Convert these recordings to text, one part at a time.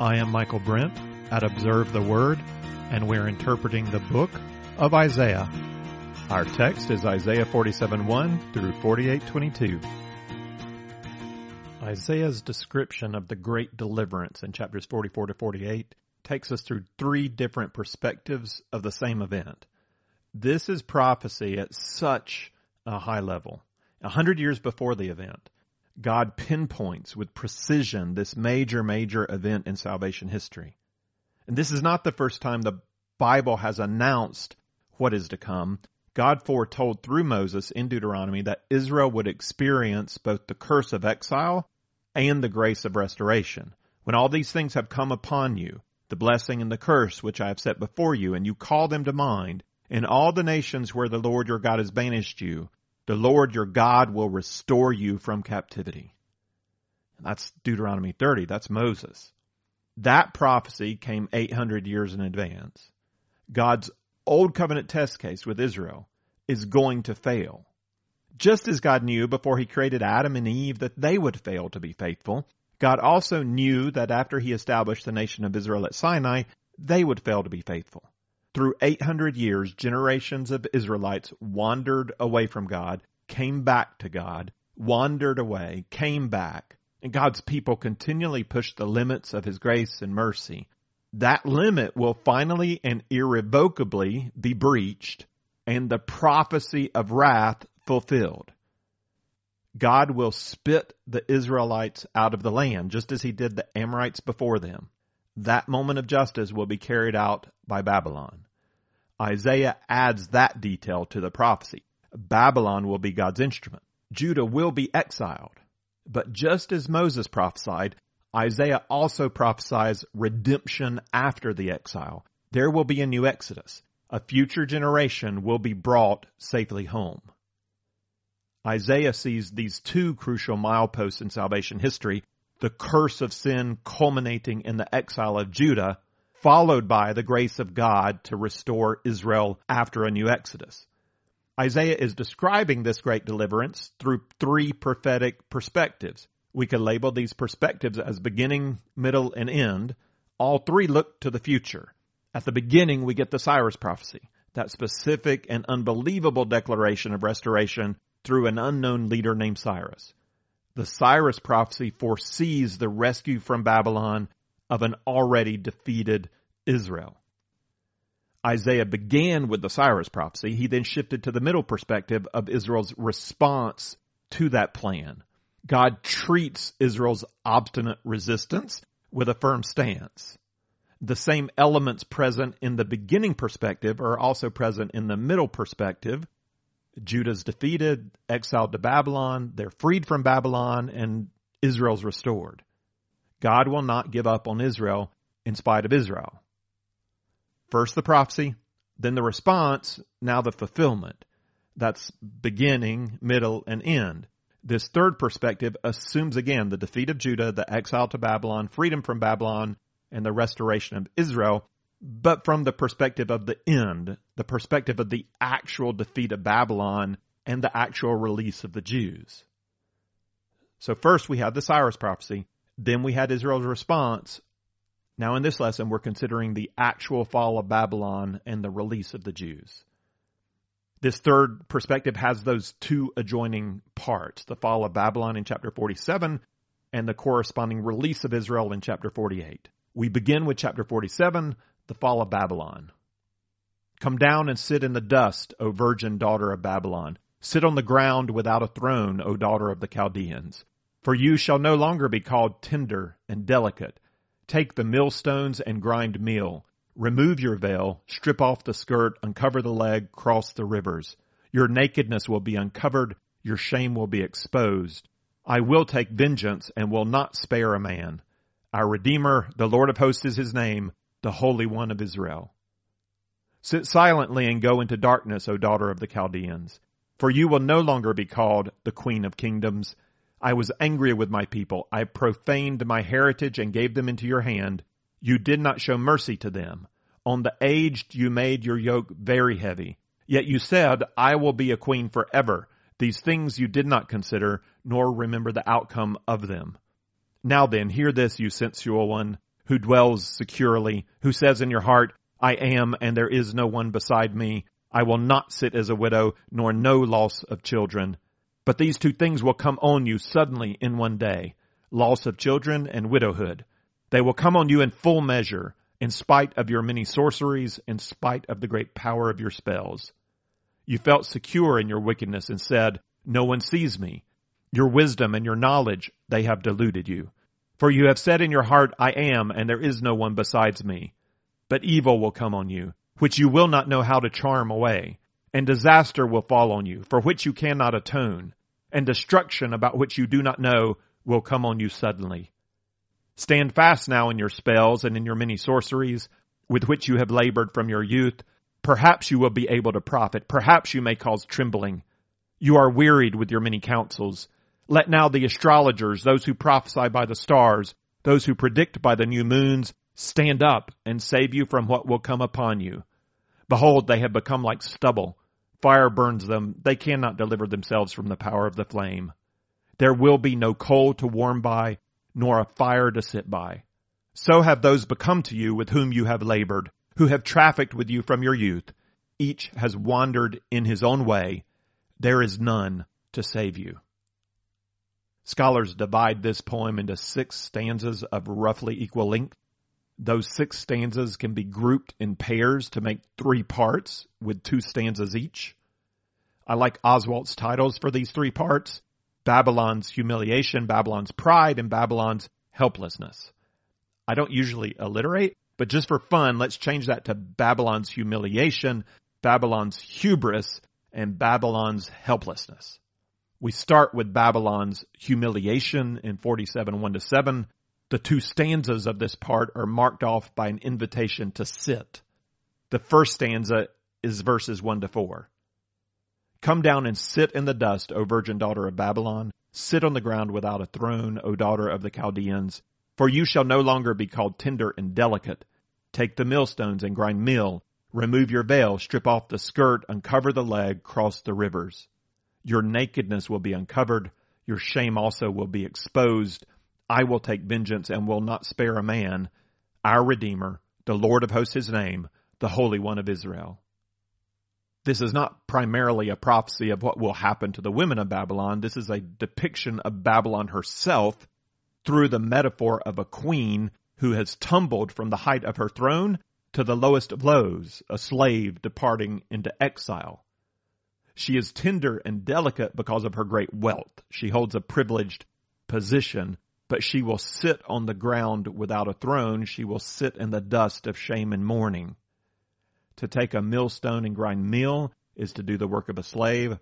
I am Michael Brent at Observe the Word, and we're interpreting the book of Isaiah. Our text is Isaiah 47:1 through 48:22. Isaiah's description of the great deliverance in chapters 44 to 48 takes us through three different perspectives of the same event. This is prophecy at such a high level. A hundred years before the event, God pinpoints with precision this major, major event in salvation history. And this is not the first time the Bible has announced what is to come. God foretold through Moses in Deuteronomy that Israel would experience both the curse of exile and the grace of restoration. When all these things have come upon you, the blessing and the curse which I have set before you, and you call them to mind, in all the nations where the Lord your God has banished you, the Lord your God will restore you from captivity. That's Deuteronomy 30. That's Moses. That prophecy came 800 years in advance. God's old covenant test case with Israel is going to fail. Just as God knew before he created Adam and Eve that they would fail to be faithful, God also knew that after he established the nation of Israel at Sinai, they would fail to be faithful. Through 800 years, generations of Israelites wandered away from God, came back to God, wandered away, came back, and God's people continually pushed the limits of His grace and mercy. That limit will finally and irrevocably be breached and the prophecy of wrath fulfilled. God will spit the Israelites out of the land, just as he did the Amorites before them that moment of justice will be carried out by Babylon. Isaiah adds that detail to the prophecy. Babylon will be God's instrument. Judah will be exiled. But just as Moses prophesied, Isaiah also prophesies redemption after the exile. There will be a new exodus. A future generation will be brought safely home. Isaiah sees these two crucial mileposts in salvation history the curse of sin culminating in the exile of Judah, followed by the grace of God to restore Israel after a new exodus. Isaiah is describing this great deliverance through three prophetic perspectives. We could label these perspectives as beginning, middle, and end. All three look to the future. At the beginning, we get the Cyrus prophecy, that specific and unbelievable declaration of restoration through an unknown leader named Cyrus. The Cyrus prophecy foresees the rescue from Babylon of an already defeated Israel. Isaiah began with the Cyrus prophecy. He then shifted to the middle perspective of Israel's response to that plan. God treats Israel's obstinate resistance with a firm stance. The same elements present in the beginning perspective are also present in the middle perspective Judah's defeated, exiled to Babylon, they're freed from Babylon, and Israel's restored. God will not give up on Israel in spite of Israel. First the prophecy, then the response, now the fulfillment. That's beginning, middle, and end. This third perspective assumes again the defeat of Judah, the exile to Babylon, freedom from Babylon, and the restoration of Israel but from the perspective of the end, the perspective of the actual defeat of Babylon and the actual release of the Jews. So first we had the Cyrus prophecy, then we had Israel's response. Now in this lesson we're considering the actual fall of Babylon and the release of the Jews. This third perspective has those two adjoining parts, the fall of Babylon in chapter 47 and the corresponding release of Israel in chapter 48. We begin with chapter 47, the fall of Babylon. Come down and sit in the dust, O virgin daughter of Babylon. Sit on the ground without a throne, O daughter of the Chaldeans. For you shall no longer be called tender and delicate. Take the millstones and grind meal. Remove your veil, strip off the skirt, uncover the leg, cross the rivers. Your nakedness will be uncovered, your shame will be exposed. I will take vengeance and will not spare a man. Our Redeemer, the Lord of hosts is his name the Holy One of Israel. Sit silently and go into darkness, O daughter of the Chaldeans, for you will no longer be called the Queen of Kingdoms. I was angry with my people. I profaned my heritage and gave them into your hand. You did not show mercy to them. On the aged you made your yoke very heavy. Yet you said, I will be a queen forever. These things you did not consider, nor remember the outcome of them. Now then, hear this, you sensual one who dwells securely, who says in your heart, I am and there is no one beside me. I will not sit as a widow, nor know loss of children. But these two things will come on you suddenly in one day loss of children and widowhood. They will come on you in full measure, in spite of your many sorceries, in spite of the great power of your spells. You felt secure in your wickedness and said, No one sees me. Your wisdom and your knowledge, they have deluded you. For you have said in your heart, I am, and there is no one besides me. But evil will come on you, which you will not know how to charm away, and disaster will fall on you, for which you cannot atone, and destruction about which you do not know will come on you suddenly. Stand fast now in your spells and in your many sorceries, with which you have labored from your youth. Perhaps you will be able to profit. Perhaps you may cause trembling. You are wearied with your many counsels. Let now the astrologers, those who prophesy by the stars, those who predict by the new moons, stand up and save you from what will come upon you. Behold, they have become like stubble. Fire burns them. They cannot deliver themselves from the power of the flame. There will be no coal to warm by, nor a fire to sit by. So have those become to you with whom you have labored, who have trafficked with you from your youth. Each has wandered in his own way. There is none to save you. Scholars divide this poem into six stanzas of roughly equal length. Those six stanzas can be grouped in pairs to make three parts with two stanzas each. I like Oswalt's titles for these three parts. Babylon's humiliation, Babylon's pride, and Babylon's helplessness. I don't usually alliterate, but just for fun, let's change that to Babylon's humiliation, Babylon's hubris, and Babylon's helplessness. We start with Babylon's humiliation in 47 1 to 7, the two stanzas of this part are marked off by an invitation to sit. The first stanza is verses 1 to 4. Come down and sit in the dust, O virgin daughter of Babylon. Sit on the ground without a throne, O daughter of the Chaldeans. For you shall no longer be called tender and delicate. Take the millstones and grind meal. Remove your veil, strip off the skirt, uncover the leg, cross the rivers. Your nakedness will be uncovered. Your shame also will be exposed. I will take vengeance and will not spare a man, our Redeemer, the Lord of hosts his name, the Holy One of Israel. This is not primarily a prophecy of what will happen to the women of Babylon. This is a depiction of Babylon herself through the metaphor of a queen who has tumbled from the height of her throne to the lowest of lows, a slave departing into exile. She is tender and delicate because of her great wealth. She holds a privileged position but she will sit on the ground without a throne. She will sit in the dust of shame and mourning. To take a millstone and grind meal is to do the work of a slave.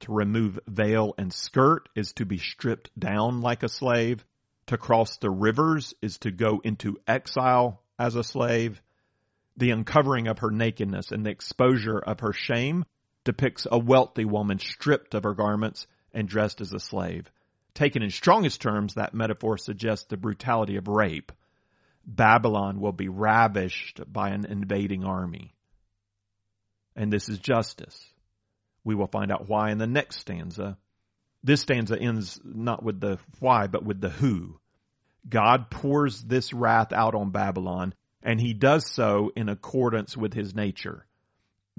To remove veil and skirt is to be stripped down like a slave. To cross the rivers is to go into exile as a slave. The uncovering of her nakedness and the exposure of her shame depicts a wealthy woman stripped of her garments and dressed as a slave. Taken in strongest terms, that metaphor suggests the brutality of rape. Babylon will be ravished by an invading army. And this is justice. We will find out why in the next stanza. This stanza ends not with the why, but with the who. God pours this wrath out on Babylon, and he does so in accordance with his nature.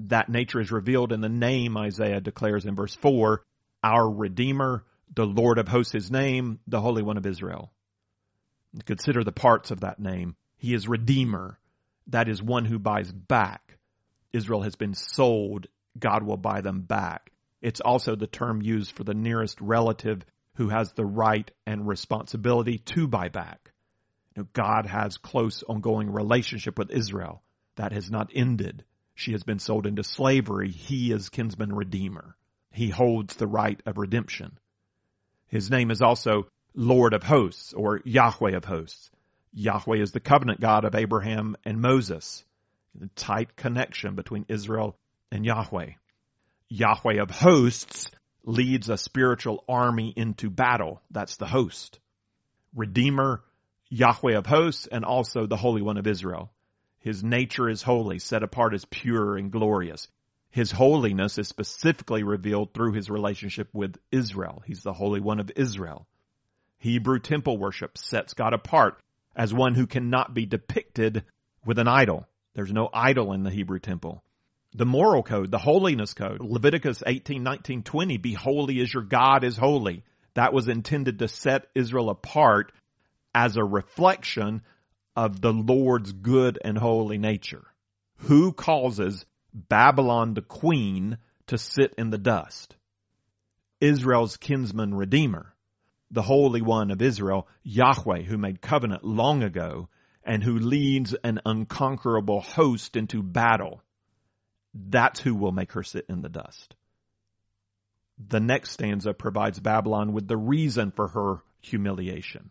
That nature is revealed in the name Isaiah declares in verse 4 Our Redeemer, the Lord of hosts his name, the Holy One of Israel. Consider the parts of that name. He is Redeemer. That is one who buys back. Israel has been sold. God will buy them back. It's also the term used for the nearest relative who has the right and responsibility to buy back. God has close ongoing relationship with Israel. That has not ended. She has been sold into slavery. He is kinsman redeemer. He holds the right of redemption. His name is also Lord of hosts or Yahweh of hosts. Yahweh is the covenant God of Abraham and Moses. The tight connection between Israel and Yahweh. Yahweh of hosts leads a spiritual army into battle. That's the host. Redeemer, Yahweh of hosts, and also the Holy One of Israel. His nature is holy, set apart as pure and glorious. His holiness is specifically revealed through his relationship with Israel. He's the Holy One of Israel. Hebrew temple worship sets God apart as one who cannot be depicted with an idol. There's no idol in the Hebrew temple. The moral code, the holiness code, Leviticus 18, 19, 20, be holy as your God is holy. That was intended to set Israel apart as a reflection of the Lord's good and holy nature. Who causes Babylon the queen to sit in the dust? Israel's kinsman redeemer, the Holy One of Israel, Yahweh, who made covenant long ago and who leads an unconquerable host into battle. That's who will make her sit in the dust. The next stanza provides Babylon with the reason for her humiliation.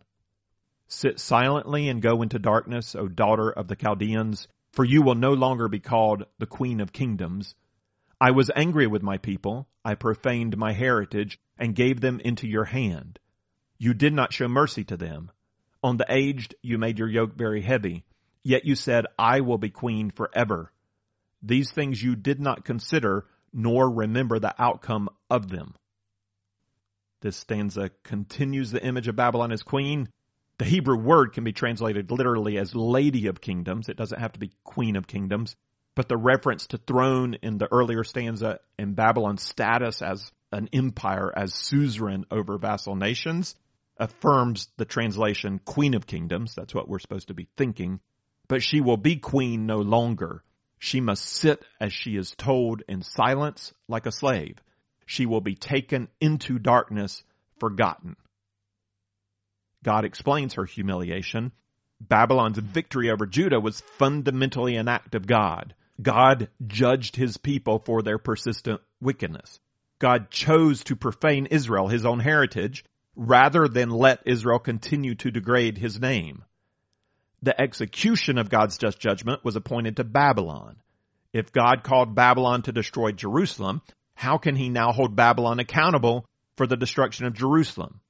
Sit silently and go into darkness, O daughter of the Chaldeans, for you will no longer be called the queen of kingdoms. I was angry with my people. I profaned my heritage and gave them into your hand. You did not show mercy to them. On the aged you made your yoke very heavy. Yet you said, I will be queen forever. These things you did not consider, nor remember the outcome of them. This stanza continues the image of Babylon as queen. The Hebrew word can be translated literally as lady of kingdoms. It doesn't have to be queen of kingdoms. But the reference to throne in the earlier stanza and Babylon's status as an empire, as suzerain over vassal nations, affirms the translation queen of kingdoms. That's what we're supposed to be thinking. But she will be queen no longer. She must sit as she is told in silence like a slave. She will be taken into darkness, forgotten. God explains her humiliation. Babylon's victory over Judah was fundamentally an act of God. God judged his people for their persistent wickedness. God chose to profane Israel, his own heritage, rather than let Israel continue to degrade his name. The execution of God's just judgment was appointed to Babylon. If God called Babylon to destroy Jerusalem, how can he now hold Babylon accountable for the destruction of Jerusalem?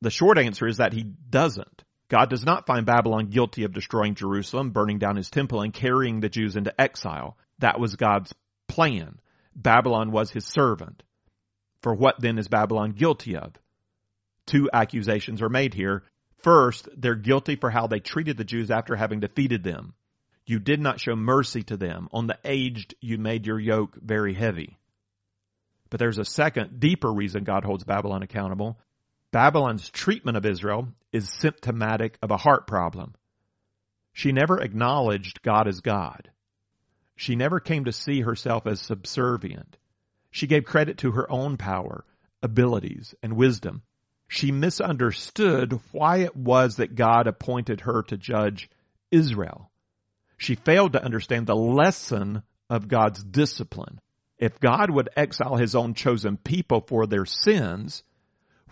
The short answer is that he doesn't. God does not find Babylon guilty of destroying Jerusalem, burning down his temple, and carrying the Jews into exile. That was God's plan. Babylon was his servant. For what then is Babylon guilty of? Two accusations are made here. First, they're guilty for how they treated the Jews after having defeated them. You did not show mercy to them. On the aged, you made your yoke very heavy. But there's a second, deeper reason God holds Babylon accountable. Babylon's treatment of Israel is symptomatic of a heart problem. She never acknowledged God as God. She never came to see herself as subservient. She gave credit to her own power, abilities, and wisdom. She misunderstood why it was that God appointed her to judge Israel. She failed to understand the lesson of God's discipline. If God would exile his own chosen people for their sins,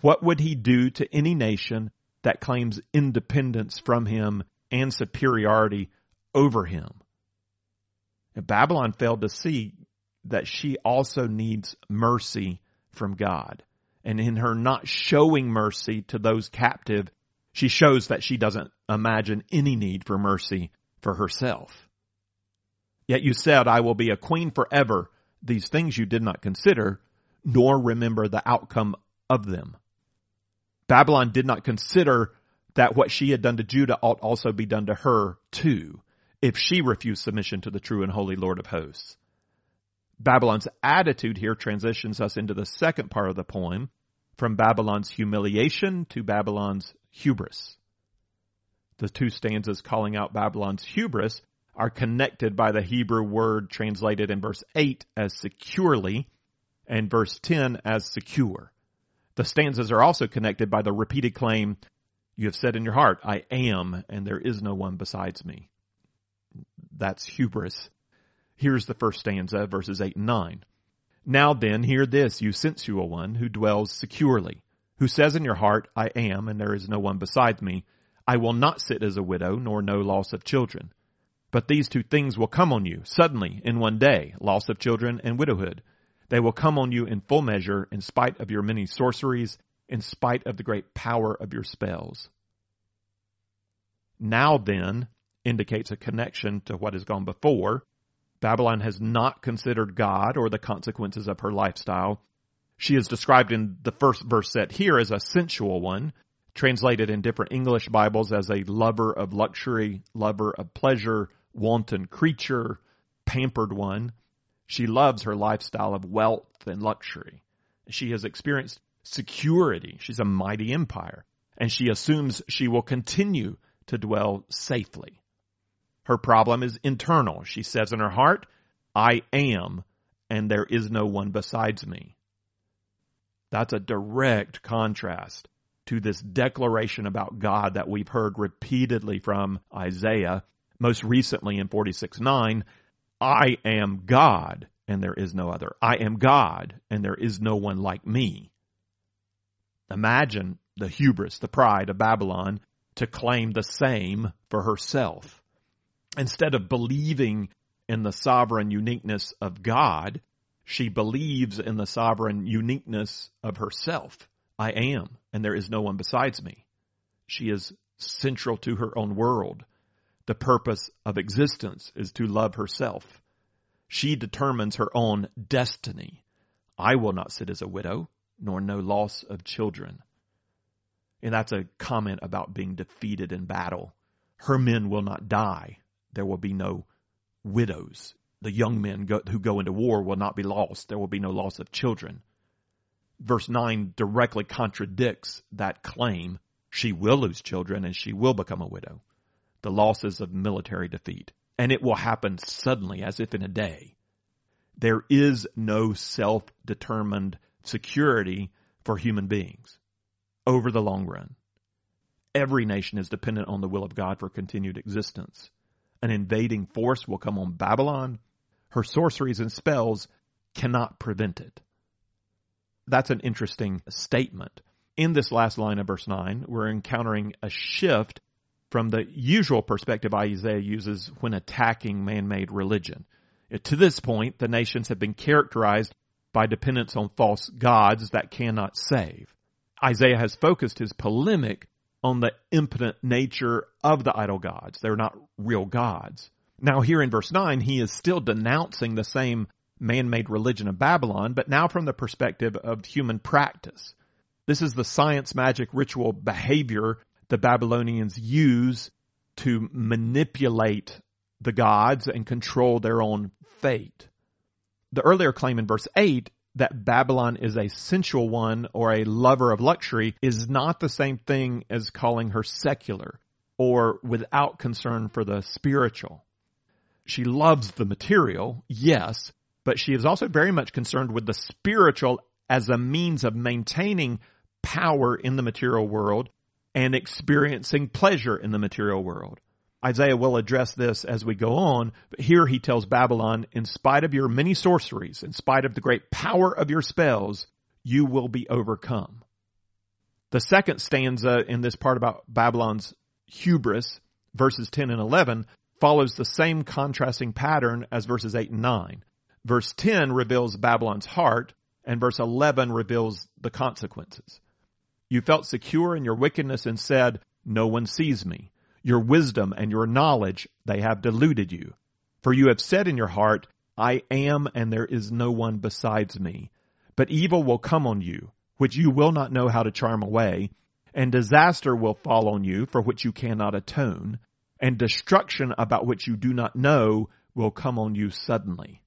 what would he do to any nation that claims independence from him and superiority over him? And Babylon failed to see that she also needs mercy from God. And in her not showing mercy to those captive, she shows that she doesn't imagine any need for mercy for herself. Yet you said, I will be a queen forever. These things you did not consider, nor remember the outcome of them. Babylon did not consider that what she had done to Judah ought also be done to her too, if she refused submission to the true and holy Lord of hosts. Babylon's attitude here transitions us into the second part of the poem, from Babylon's humiliation to Babylon's hubris. The two stanzas calling out Babylon's hubris are connected by the Hebrew word translated in verse 8 as securely and verse 10 as secure. The stanzas are also connected by the repeated claim, You have said in your heart, I am, and there is no one besides me. That's hubris. Here's the first stanza, verses 8 and 9. Now then, hear this, you sensual one who dwells securely, who says in your heart, I am, and there is no one besides me. I will not sit as a widow, nor know loss of children. But these two things will come on you suddenly in one day, loss of children and widowhood. They will come on you in full measure, in spite of your many sorceries, in spite of the great power of your spells. Now then indicates a connection to what has gone before. Babylon has not considered God or the consequences of her lifestyle. She is described in the first verse set here as a sensual one, translated in different English Bibles as a lover of luxury, lover of pleasure, wanton creature, pampered one. She loves her lifestyle of wealth and luxury. She has experienced security. She's a mighty empire. And she assumes she will continue to dwell safely. Her problem is internal. She says in her heart, I am, and there is no one besides me. That's a direct contrast to this declaration about God that we've heard repeatedly from Isaiah, most recently in 46 9. I am God and there is no other. I am God and there is no one like me. Imagine the hubris, the pride of Babylon to claim the same for herself. Instead of believing in the sovereign uniqueness of God, she believes in the sovereign uniqueness of herself. I am, and there is no one besides me. She is central to her own world. The purpose of existence is to love herself. She determines her own destiny. I will not sit as a widow, nor know loss of children. And that's a comment about being defeated in battle. Her men will not die. There will be no widows. The young men go, who go into war will not be lost. There will be no loss of children. Verse 9 directly contradicts that claim. She will lose children and she will become a widow. The losses of military defeat. And it will happen suddenly, as if in a day. There is no self determined security for human beings over the long run. Every nation is dependent on the will of God for continued existence. An invading force will come on Babylon. Her sorceries and spells cannot prevent it. That's an interesting statement. In this last line of verse 9, we're encountering a shift from the usual perspective Isaiah uses when attacking man made religion. To this point, the nations have been characterized by dependence on false gods that cannot save. Isaiah has focused his polemic on the impotent nature of the idol gods. They're not real gods. Now, here in verse 9, he is still denouncing the same man made religion of Babylon, but now from the perspective of human practice. This is the science, magic, ritual behavior the Babylonians use to manipulate the gods and control their own fate. The earlier claim in verse 8 that Babylon is a sensual one or a lover of luxury is not the same thing as calling her secular or without concern for the spiritual. She loves the material, yes, but she is also very much concerned with the spiritual as a means of maintaining power in the material world and experiencing pleasure in the material world. Isaiah will address this as we go on, but here he tells Babylon, in spite of your many sorceries, in spite of the great power of your spells, you will be overcome. The second stanza in this part about Babylon's hubris, verses 10 and 11, follows the same contrasting pattern as verses 8 and 9. Verse 10 reveals Babylon's heart, and verse 11 reveals the consequences. You felt secure in your wickedness and said, No one sees me. Your wisdom and your knowledge, they have deluded you. For you have said in your heart, I am and there is no one besides me. But evil will come on you, which you will not know how to charm away, and disaster will fall on you for which you cannot atone, and destruction about which you do not know will come on you suddenly.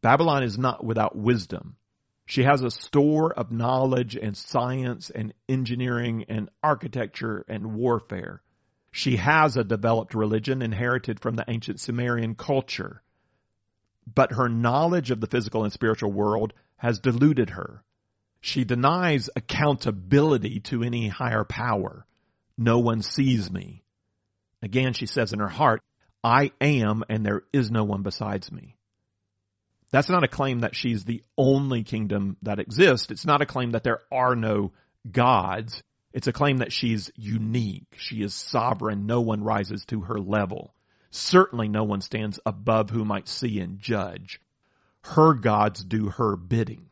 Babylon is not without wisdom. She has a store of knowledge and science and engineering and architecture and warfare. She has a developed religion inherited from the ancient Sumerian culture. But her knowledge of the physical and spiritual world has deluded her. She denies accountability to any higher power. No one sees me. Again, she says in her heart, I am and there is no one besides me. That's not a claim that she's the only kingdom that exists. It's not a claim that there are no gods. It's a claim that she's unique. She is sovereign. No one rises to her level. Certainly no one stands above who might see and judge. Her gods do her bidding.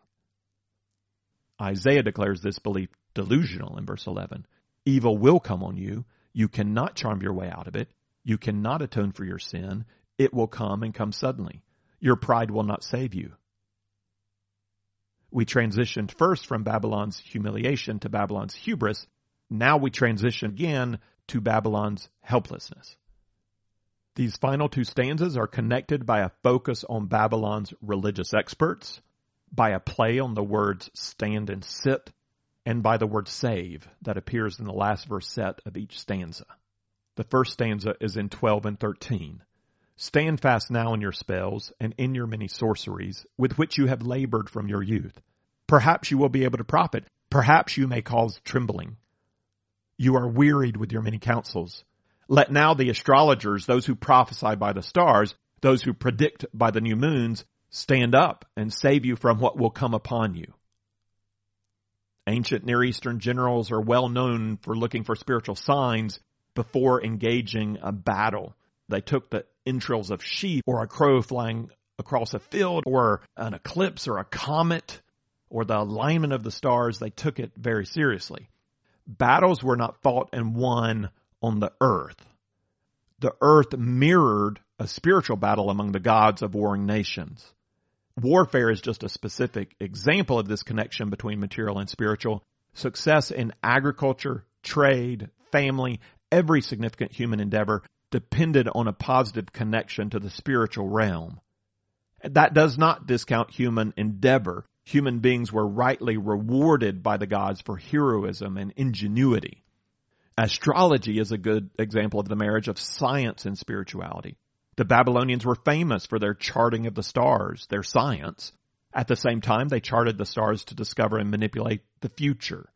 Isaiah declares this belief delusional in verse 11. Evil will come on you. You cannot charm your way out of it. You cannot atone for your sin. It will come and come suddenly. Your pride will not save you. We transitioned first from Babylon's humiliation to Babylon's hubris Now we transition again to Babylon's helplessness. These final two stanzas are connected by a focus on Babylon's religious experts, by a play on the words stand and sit, and by the word save that appears in the last verset of each stanza. The first stanza is in 12 and 13. Stand fast now in your spells and in your many sorceries with which you have labored from your youth. Perhaps you will be able to profit. Perhaps you may cause trembling. You are wearied with your many counsels. Let now the astrologers, those who prophesy by the stars, those who predict by the new moons, stand up and save you from what will come upon you. Ancient Near Eastern generals are well known for looking for spiritual signs before engaging a battle. They took the entrails of sheep or a crow flying across a field or an eclipse or a comet or the alignment of the stars. They took it very seriously. Battles were not fought and won on the earth. The earth mirrored a spiritual battle among the gods of warring nations. Warfare is just a specific example of this connection between material and spiritual. Success in agriculture, trade, family, every significant human endeavor depended on a positive connection to the spiritual realm. That does not discount human endeavor. Human beings were rightly rewarded by the gods for heroism and ingenuity. Astrology is a good example of the marriage of science and spirituality. The Babylonians were famous for their charting of the stars, their science. At the same time, they charted the stars to discover and manipulate the future.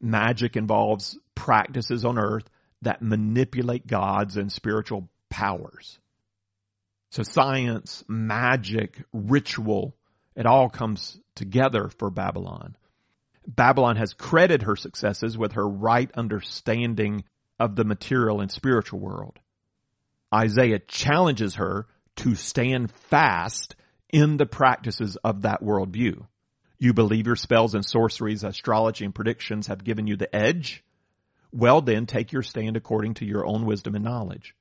Magic involves practices on earth that manipulate gods and spiritual powers. So science, magic, ritual, it all comes together for Babylon. Babylon has credited her successes with her right understanding of the material and spiritual world. Isaiah challenges her to stand fast in the practices of that worldview. You believe your spells and sorceries, astrology, and predictions have given you the edge? Well, then take your stand according to your own wisdom and knowledge.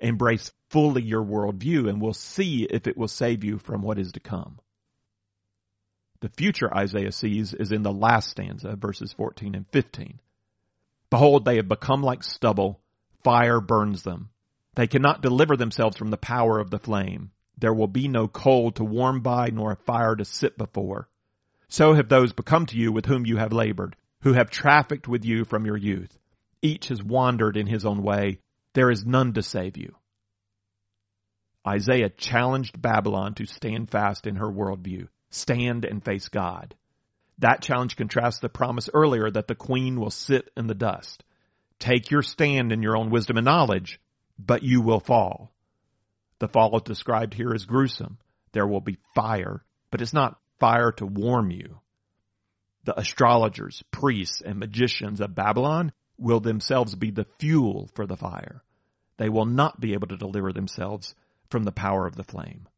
Embrace fully your worldview, and we'll see if it will save you from what is to come. The future Isaiah sees is in the last stanza, verses 14 and 15. Behold, they have become like stubble, fire burns them. They cannot deliver themselves from the power of the flame. There will be no coal to warm by, nor a fire to sit before. So have those become to you with whom you have labored, who have trafficked with you from your youth. Each has wandered in his own way. There is none to save you. Isaiah challenged Babylon to stand fast in her worldview, stand and face God. That challenge contrasts the promise earlier that the queen will sit in the dust. Take your stand in your own wisdom and knowledge, but you will fall. The fall described here is gruesome. There will be fire, but it's not fire to warm you. The astrologers, priests, and magicians of Babylon will themselves be the fuel for the fire. They will not be able to deliver themselves from the power of the flame.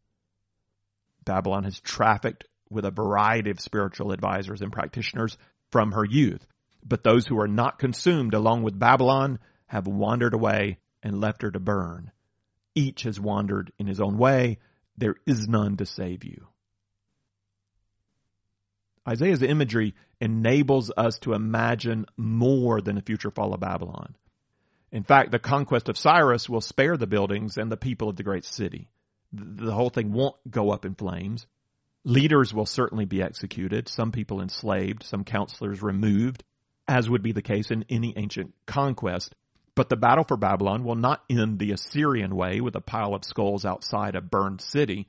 Babylon has trafficked with a variety of spiritual advisors and practitioners from her youth, but those who are not consumed along with Babylon have wandered away and left her to burn. Each has wandered in his own way. There is none to save you. Isaiah's imagery enables us to imagine more than the future fall of Babylon. In fact, the conquest of Cyrus will spare the buildings and the people of the great city. The whole thing won't go up in flames. Leaders will certainly be executed, some people enslaved, some counselors removed, as would be the case in any ancient conquest. But the battle for Babylon will not end the Assyrian way with a pile of skulls outside a burned city.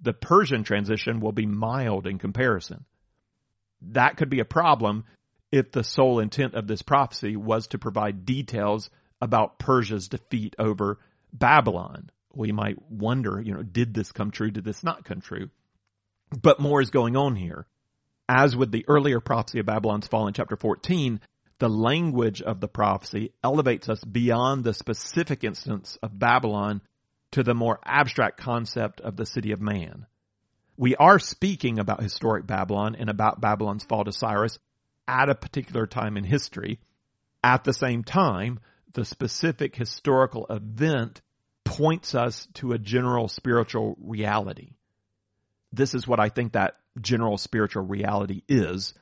The Persian transition will be mild in comparison. That could be a problem if the sole intent of this prophecy was to provide details about Persia's defeat over Babylon. We might wonder, you know, did this come true? Did this not come true? But more is going on here. As with the earlier prophecy of Babylon's fall in chapter 14, the language of the prophecy elevates us beyond the specific instance of Babylon to the more abstract concept of the city of man. We are speaking about historic Babylon and about Babylon's fall to Cyrus at a particular time in history. At the same time, the specific historical event points us to a general spiritual reality. This is what I think that general spiritual reality is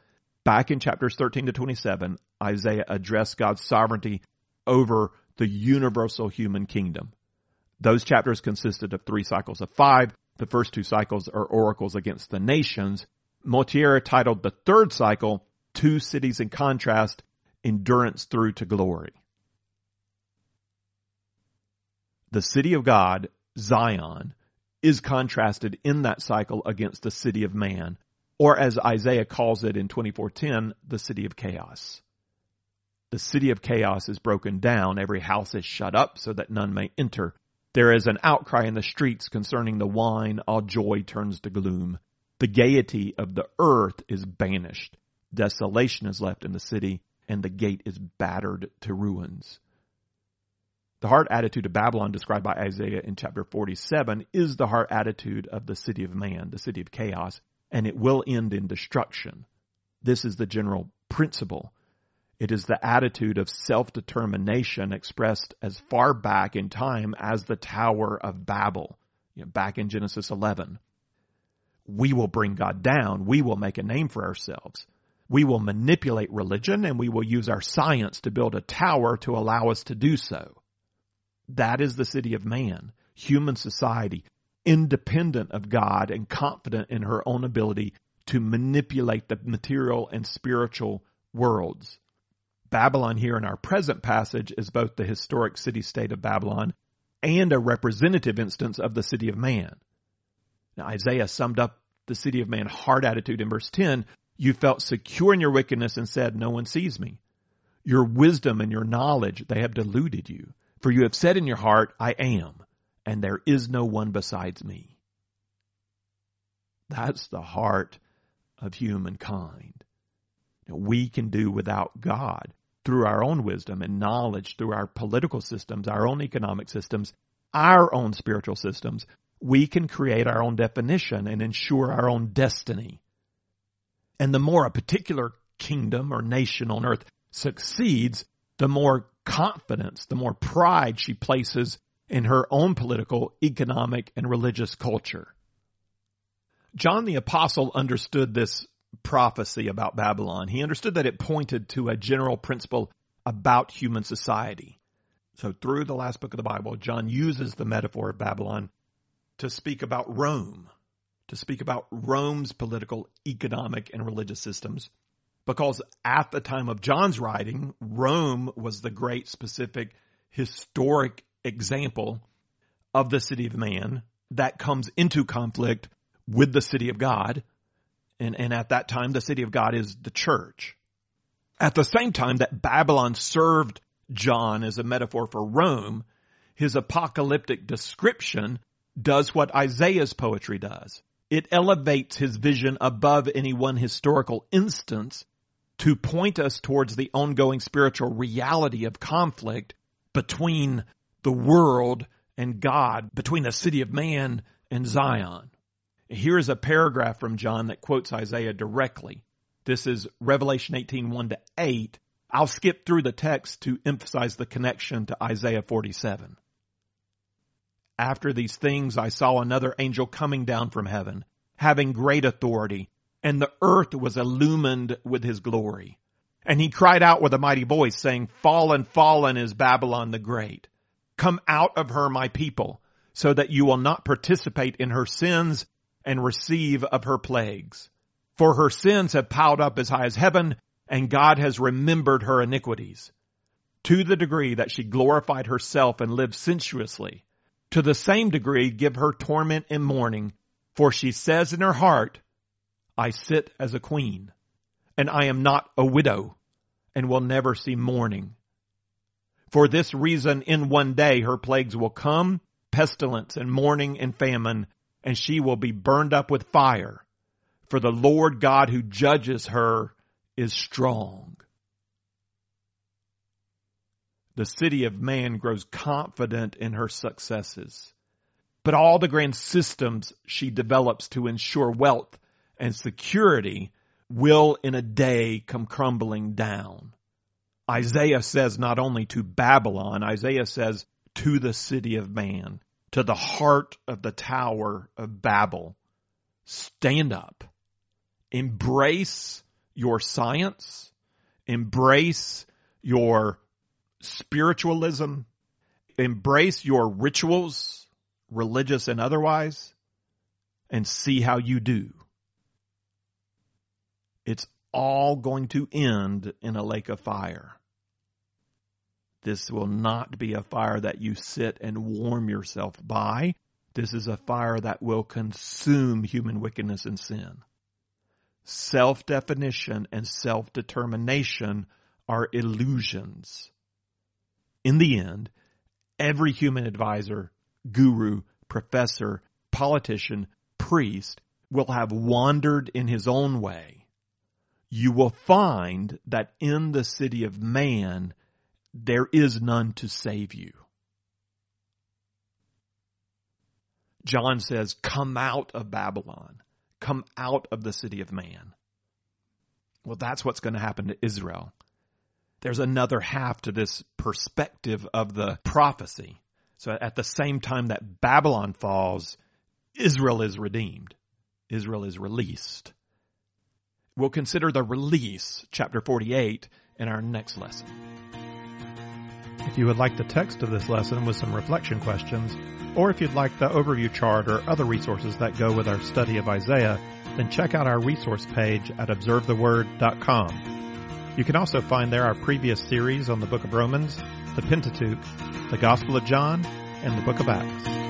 back in chapters 13 to 27, Isaiah addressed God's sovereignty over the universal human kingdom. Those chapters consisted of three cycles of five. The first two cycles are oracles against the nations. Motyer titled the third cycle, Two Cities in Contrast, Endurance Through to Glory. The city of God, Zion, is contrasted in that cycle against the city of man, or as Isaiah calls it in 24:10, the city of chaos. The city of chaos is broken down, every house is shut up so that none may enter. There is an outcry in the streets concerning the wine, all joy turns to gloom. The gaiety of the earth is banished. Desolation is left in the city, and the gate is battered to ruins. The heart attitude of Babylon described by Isaiah in chapter 47 is the heart attitude of the city of man, the city of chaos, and it will end in destruction. This is the general principle. It is the attitude of self-determination expressed as far back in time as the Tower of Babel, you know, back in Genesis 11. We will bring God down. We will make a name for ourselves. We will manipulate religion and we will use our science to build a tower to allow us to do so. That is the city of man, human society, independent of God and confident in her own ability to manipulate the material and spiritual worlds. Babylon here in our present passage is both the historic city state of Babylon and a representative instance of the city of man. Now, Isaiah summed up the city of man heart attitude in verse 10. You felt secure in your wickedness and said, No one sees me. Your wisdom and your knowledge, they have deluded you. For you have said in your heart, I am, and there is no one besides me. That's the heart of humankind. We can do without God through our own wisdom and knowledge, through our political systems, our own economic systems, our own spiritual systems. We can create our own definition and ensure our own destiny. And the more a particular kingdom or nation on earth succeeds, the more confidence, the more pride she places in her own political, economic, and religious culture. John the Apostle understood this prophecy about Babylon. He understood that it pointed to a general principle about human society. So through the last book of the Bible, John uses the metaphor of Babylon to speak about Rome, to speak about Rome's political, economic, and religious systems, because at the time of John's writing, Rome was the great specific historic example of the city of man that comes into conflict with the city of God. And, and at that time, the city of God is the church. At the same time that Babylon served John as a metaphor for Rome, his apocalyptic description does what Isaiah's poetry does. It elevates his vision above any one historical instance to point us towards the ongoing spiritual reality of conflict between the world and God, between the city of man and Zion. Here's a paragraph from John that quotes Isaiah directly. This is Revelation 18, 1 to 8. I'll skip through the text to emphasize the connection to Isaiah 47. After these things, I saw another angel coming down from heaven, having great authority, and the earth was illumined with his glory. And he cried out with a mighty voice, saying, Fallen, fallen is Babylon the Great. Come out of her, my people, so that you will not participate in her sins and receive of her plagues. For her sins have piled up as high as heaven, and God has remembered her iniquities. To the degree that she glorified herself and lived sensuously, to the same degree give her torment and mourning, for she says in her heart, I sit as a queen, and I am not a widow, and will never see mourning. For this reason, in one day her plagues will come, pestilence and mourning and famine, and she will be burned up with fire. For the Lord God who judges her is strong. The city of man grows confident in her successes. But all the grand systems she develops to ensure wealth and security will in a day come crumbling down. Isaiah says not only to Babylon, Isaiah says to the city of man, to the heart of the tower of Babel. Stand up. Embrace your science. Embrace your spiritualism. Embrace your rituals, religious and otherwise, and see how you do. It's all going to end in a lake of fire. This will not be a fire that you sit and warm yourself by. This is a fire that will consume human wickedness and sin. Self definition and self determination are illusions. In the end, every human advisor, guru, professor, politician, priest will have wandered in his own way. You will find that in the city of man, there is none to save you. John says, come out of Babylon. Come out of the city of man. Well, that's what's going to happen to Israel. There's another half to this perspective of the prophecy. So at the same time that Babylon falls, Israel is redeemed. Israel is released. We'll consider the release, chapter 48, in our next lesson. If you would like the text of this lesson with some reflection questions, or if you'd like the overview chart or other resources that go with our study of Isaiah, then check out our resource page at observetheword.com. You can also find there our previous series on the book of Romans, the Pentateuch, the Gospel of John, and the book of Acts.